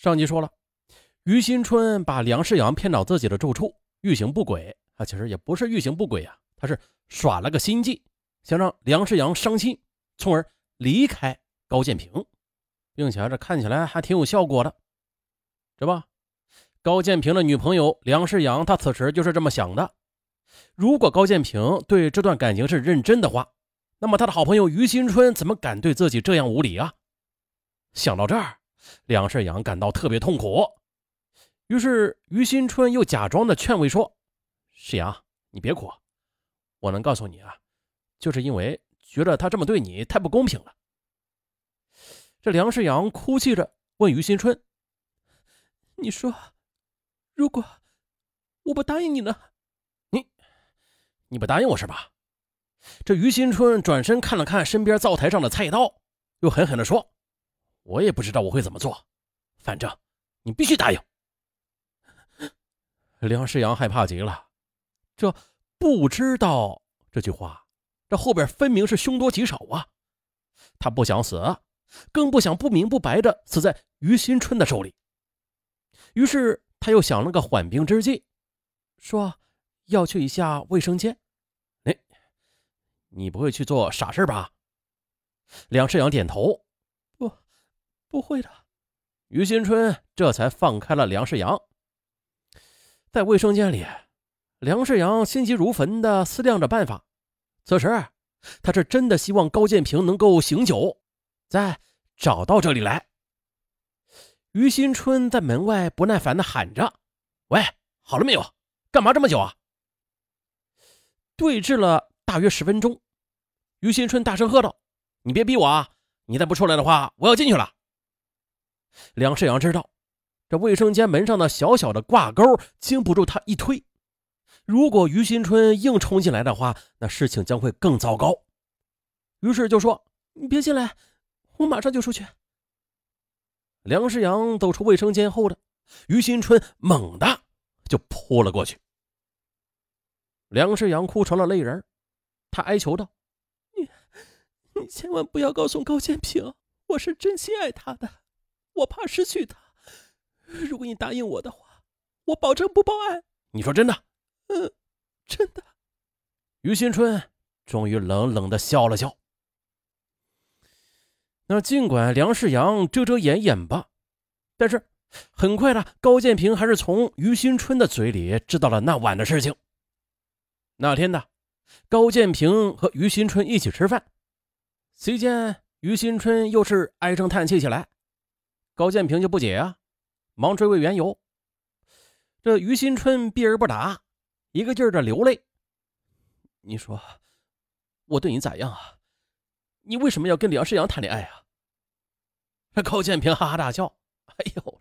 上集说了，于新春把梁世阳骗到自己的住处，欲行不轨啊，其实也不是欲行不轨啊，他是耍了个心计，想让梁世阳伤心，从而离开高建平，并且这看起来还挺有效果的，这不，高建平的女朋友梁世阳，他此时就是这么想的。如果高建平对这段感情是认真的话，那么他的好朋友于新春怎么敢对自己这样无礼啊？想到这儿，梁世阳感到特别痛苦。于是于新春又假装的劝慰说：“世阳，你别哭，我能告诉你啊，就是因为觉得他这么对你太不公平了。”这梁世阳哭泣着问于新春：“你说，如果我不答应你呢？”你不答应我是吧？这于新春转身看了看身边灶台上的菜刀，又狠狠地说：“我也不知道我会怎么做，反正你必须答应。”梁世阳害怕极了，这不知道这句话，这后边分明是凶多吉少啊！他不想死，更不想不明不白的死在于新春的手里。于是他又想了个缓兵之计，说。要去一下卫生间，哎，你不会去做傻事吧？梁世阳点头，不会的。于新春这才放开了梁世阳。在卫生间里，梁世阳心急如焚的思量着办法。此时，他是真的希望高建平能够醒酒，再找到这里来。于新春在门外不耐烦的喊着：“喂，好了没有？干嘛这么久啊？”对峙了大约十分钟，于新春大声喝道：“你别逼我啊！你再不出来的话，我要进去了。”梁世阳知道，这卫生间门上的小小的挂钩经不住他一推，如果于新春硬冲进来的话，那事情将会更糟糕。于是就说：“你别进来，我马上就出去。”梁世阳走出卫生间后的，于新春猛地就扑了过去。梁世阳哭成了泪人，他哀求道：“你，你千万不要告诉高建平，我是真心爱他的，我怕失去他。如果你答应我的话，我保证不报案。”你说真的？嗯，真的。于新春终于冷冷的笑了笑。那尽管梁世阳遮遮掩掩吧，但是很快的，高建平还是从于新春的嘴里知道了那晚的事情。那天呢，高建平和于新春一起吃饭，席间于新春又是唉声叹气起来，高建平就不解啊，忙追问缘由。这于新春避而不答，一个劲儿的流泪。你说，我对你咋样啊？你为什么要跟梁世阳谈恋爱啊？这高建平哈哈大笑，哎呦，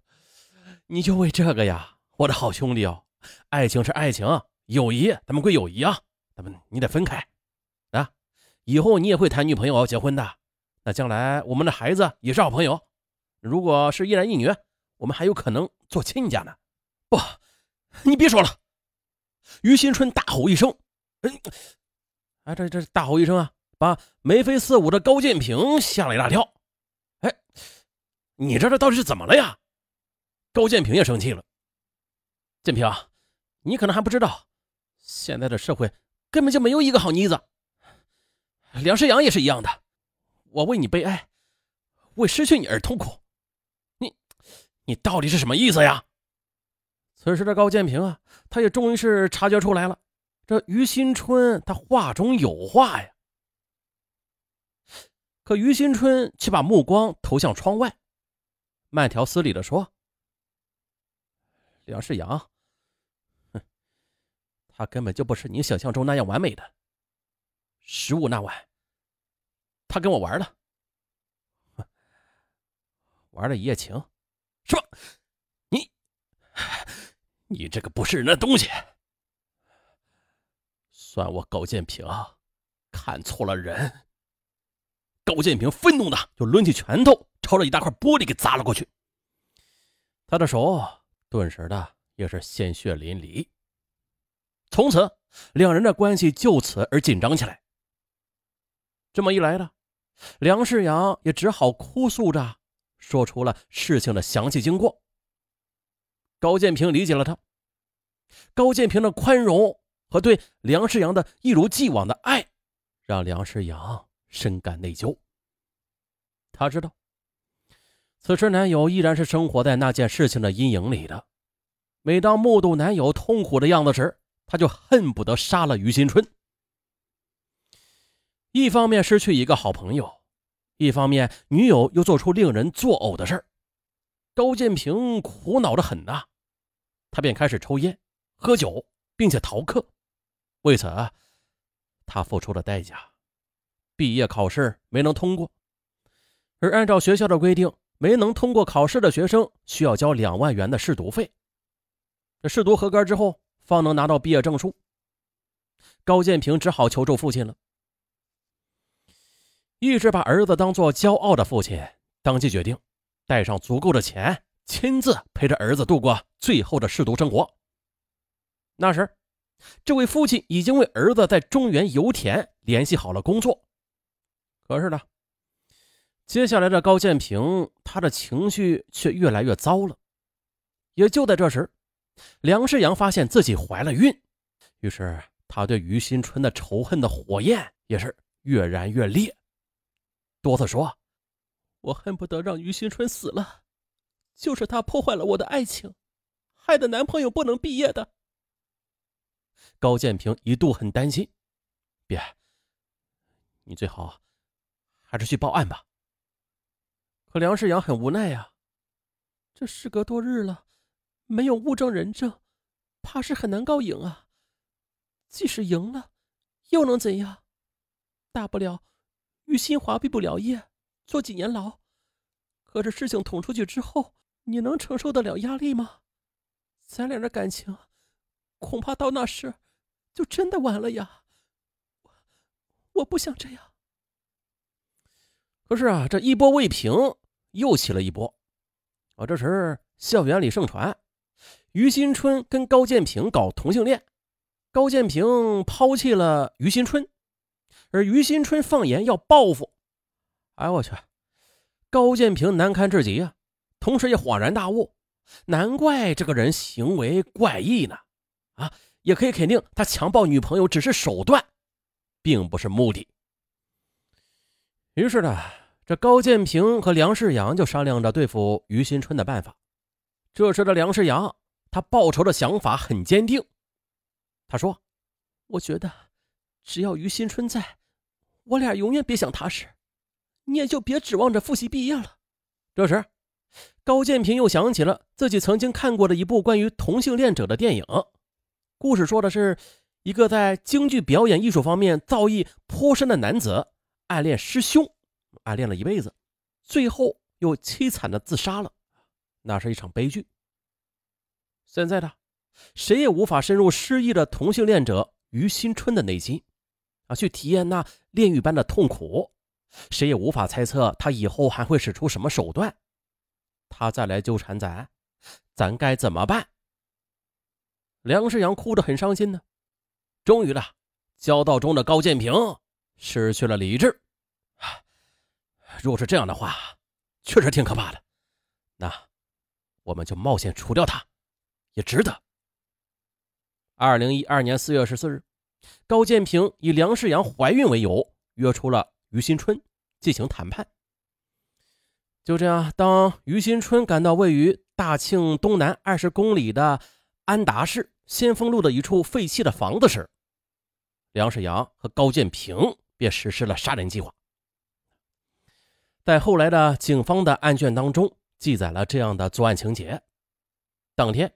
你就为这个呀，我的好兄弟哦，爱情是爱情。友谊，咱们归友谊啊，咱们你得分开啊。以后你也会谈女朋友、结婚的，那将来我们的孩子也是好朋友。如果是一男一女，我们还有可能做亲家呢。不，你别说了！于新春大吼一声：“嗯，啊，这这大吼一声啊，把眉飞色舞的高建平吓了一大跳。哎，你这这到底是怎么了呀？”高建平也生气了：“建平，你可能还不知道。”现在的社会根本就没有一个好妮子，梁世阳也是一样的。我为你悲哀，为失去你而痛苦。你，到底是什么意思呀？此时的高建平啊，他也终于是察觉出来了，这于新春他话中有话呀。可于新春却把目光投向窗外，慢条斯理的说：“梁世阳。”哼他根本就不是你想象中那样完美的。十五那晚，他跟我玩了，玩了一夜情，什么？你，你这个不是人的东西！算我高建平看错了人。高建平愤怒的就抡起拳头，朝着一大块玻璃给砸了过去。他的手顿时的也是鲜血淋漓。从此，两人的关系就此而紧张起来。这么一来呢，梁世阳也只好哭诉着说出了事情的详细经过，高建平理解了他。高建平的宽容和对梁世阳的一如既往的爱，让梁世阳深感内疚。他知道，此时男友依然是生活在那件事情的阴影里的。每当目睹男友痛苦的样子时，他就恨不得杀了于新春。一方面失去一个好朋友，一方面女友又做出令人作呕的事儿，高建平苦恼的很呐。他便开始抽烟、喝酒，并且逃课。为此，他付出了代价，毕业考试没能通过。而按照学校的规定，没能通过考试的学生需要交两万元的试读费。这试读合格之后，方能拿到毕业证书。高建平只好求助父亲了。一直把儿子当做骄傲的父亲，当即决定带上足够的钱，亲自陪着儿子度过最后的试读生活。那时，这位父亲已经为儿子在中原油田联系好了工作。可是呢，接下来的高建平，他的情绪却越来越糟了。也就在这时，梁世阳发现自己怀了孕，于是他对于新春的仇恨的火焰也是越燃越烈。哆嗦说：“我恨不得让于新春死了，就是他破坏了我的爱情，害得男朋友不能毕业的。”高建平一度很担心，别，你最好还是去报案吧。可梁世阳很无奈呀，这事隔多日了，没有物证人证，怕是很难告赢啊。即使赢了，又能怎样？大不了……于新华毕不了业，坐几年牢。可这事情捅出去之后，你能承受得了压力吗？咱俩的感情，恐怕到那时，就真的完了呀。我我不想这样。可是啊，这一波未平，又起了一波。啊，这时校园里盛传，于新春跟高建平搞同性恋，高建平抛弃了于新春。而于新春放言要报复，哎我去，高建平难堪至极啊！同时也恍然大悟，难怪这个人行为怪异呢。啊，也可以肯定，他强暴女朋友只是手段，并不是目的。于是呢，这高建平和梁世阳就商量着对付于新春的办法。这时的梁世阳，他报仇的想法很坚定。他说：“我觉得，只要于新春在。”我俩永远别想踏实，你也就别指望着复习毕业了。这时，高建平又想起了自己曾经看过的一部关于同性恋者的电影。故事说的是一个在京剧表演艺术方面造诣颇深的男子，暗恋师兄，暗恋了一辈子，最后又凄惨的自杀了。那是一场悲剧。现在的谁也无法深入失忆的同性恋者于新春的内心。啊，去体验那炼狱般的痛苦，谁也无法猜测他以后还会使出什么手段。他再来纠缠咱，咱该怎么办？梁世阳哭得很伤心呢。终于了，交道中的高建平失去了理智。若是这样的话，确实挺可怕的。那我们就冒险除掉他，也值得。二零一二年四月十四日。高建平以梁世阳怀孕为由，约出了于新春进行谈判。就这样，当于新春赶到位于大庆东南二十公里的安达市先锋路的一处废弃的房子时，梁世阳和高建平便实施了杀人计划。在后来的警方的案卷当中，记载了这样的作案情节：当天，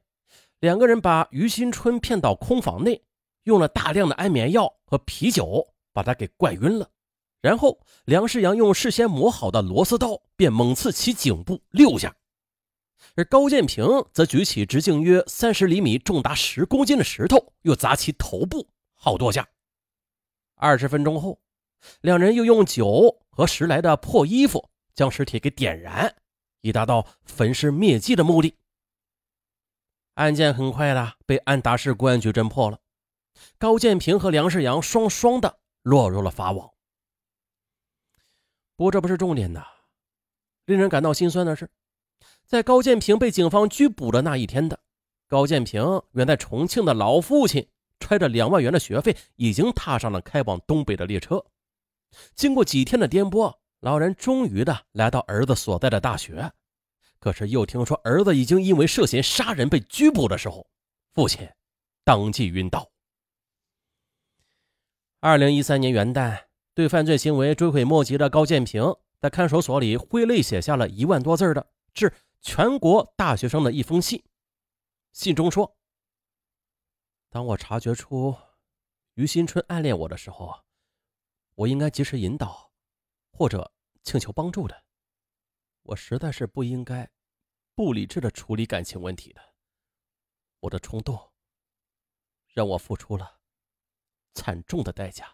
两个人把于新春骗到空房内。用了大量的安眠药和啤酒把他给灌晕了，然后梁世阳用事先磨好的螺丝刀便猛刺其颈部六下，而高建平则举起直径约三十厘米、重达十公斤的石头，又砸其头部好多下。二十分钟后，两人又用酒和拾来的破衣服将尸体给点燃，以达到焚尸灭迹的目的。案件很快的被安达市公安局侦破了。高建平和梁世阳双双的落入了法网。不过这不是重点呐，令人感到心酸的是，在高建平被警方拘捕的那一天的高建平远在重庆的老父亲揣着两万元的学费，已经踏上了开往东北的列车。经过几天的颠簸，老人终于的来到儿子所在的大学。可是又听说儿子已经因为涉嫌杀人被拘捕的时候，父亲当即晕倒。二零一三年元旦，对犯罪行为追悔莫及的高建平，在看守所里挥泪写下了一万多字的致全国大学生的一封信。信中说：“当我察觉出于新春暗恋我的时候，我应该及时引导，或者请求帮助的。我实在是不应该不理智的处理感情问题的。我的冲动让我付出了惨重的代价。”